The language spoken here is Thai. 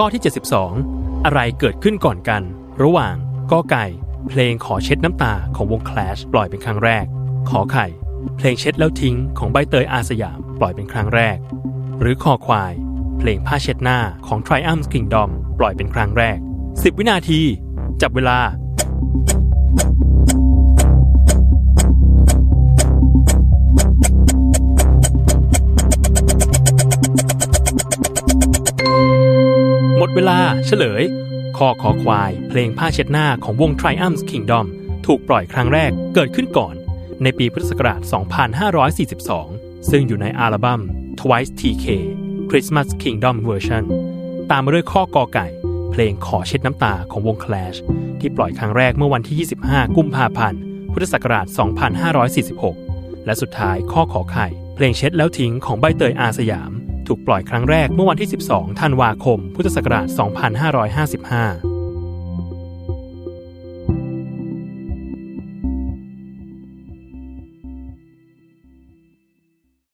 ข้อที่ 72 อะไรเกิดขึ้นก่อนกัน ระหว่างกอไก่ เพลงขอเช็ดน้ำตาของวง Clash ปล่อยเป็นครั้งแรก ขอไข่ เพลงเช็ดแล้วทิ้งของใบเตยอาสยามปล่อยเป็นครั้งแรก หรือคอควาย เพลงผ้าเช็ดหน้าของ Triumph Kingdom ปล่อยเป็นครั้งแรก 10 วินาที จับเวลา เวลาเฉลยคอคอควายเพลงผ้าเช็ดหน้าของวง Triumph Kingdom ถูกปล่อยครั้งแรกเกิดขึ้นก่อน ในปีพุทธศักราช 2542 ซึ่งอยู่ในอัลบั้ม Twice TK Christmas Kingdom Version ตามมาด้วยข้อกอไก่ เพลงขอเช็ดน้ำตาของวง Clash ที่ปล่อยครั้งแรกเมื่อวันที่ 25 กุมภาพันธ์ พุทธศักราช 2546 และสุดท้ายข้อขอไข่ เพลงเช็ดแล้วทิ้งของใบเตยอาสยาม ถูกปล่อยครั้งแรกเมื่อวันที่ 12 ธันวาคม พุทธศักราช 2555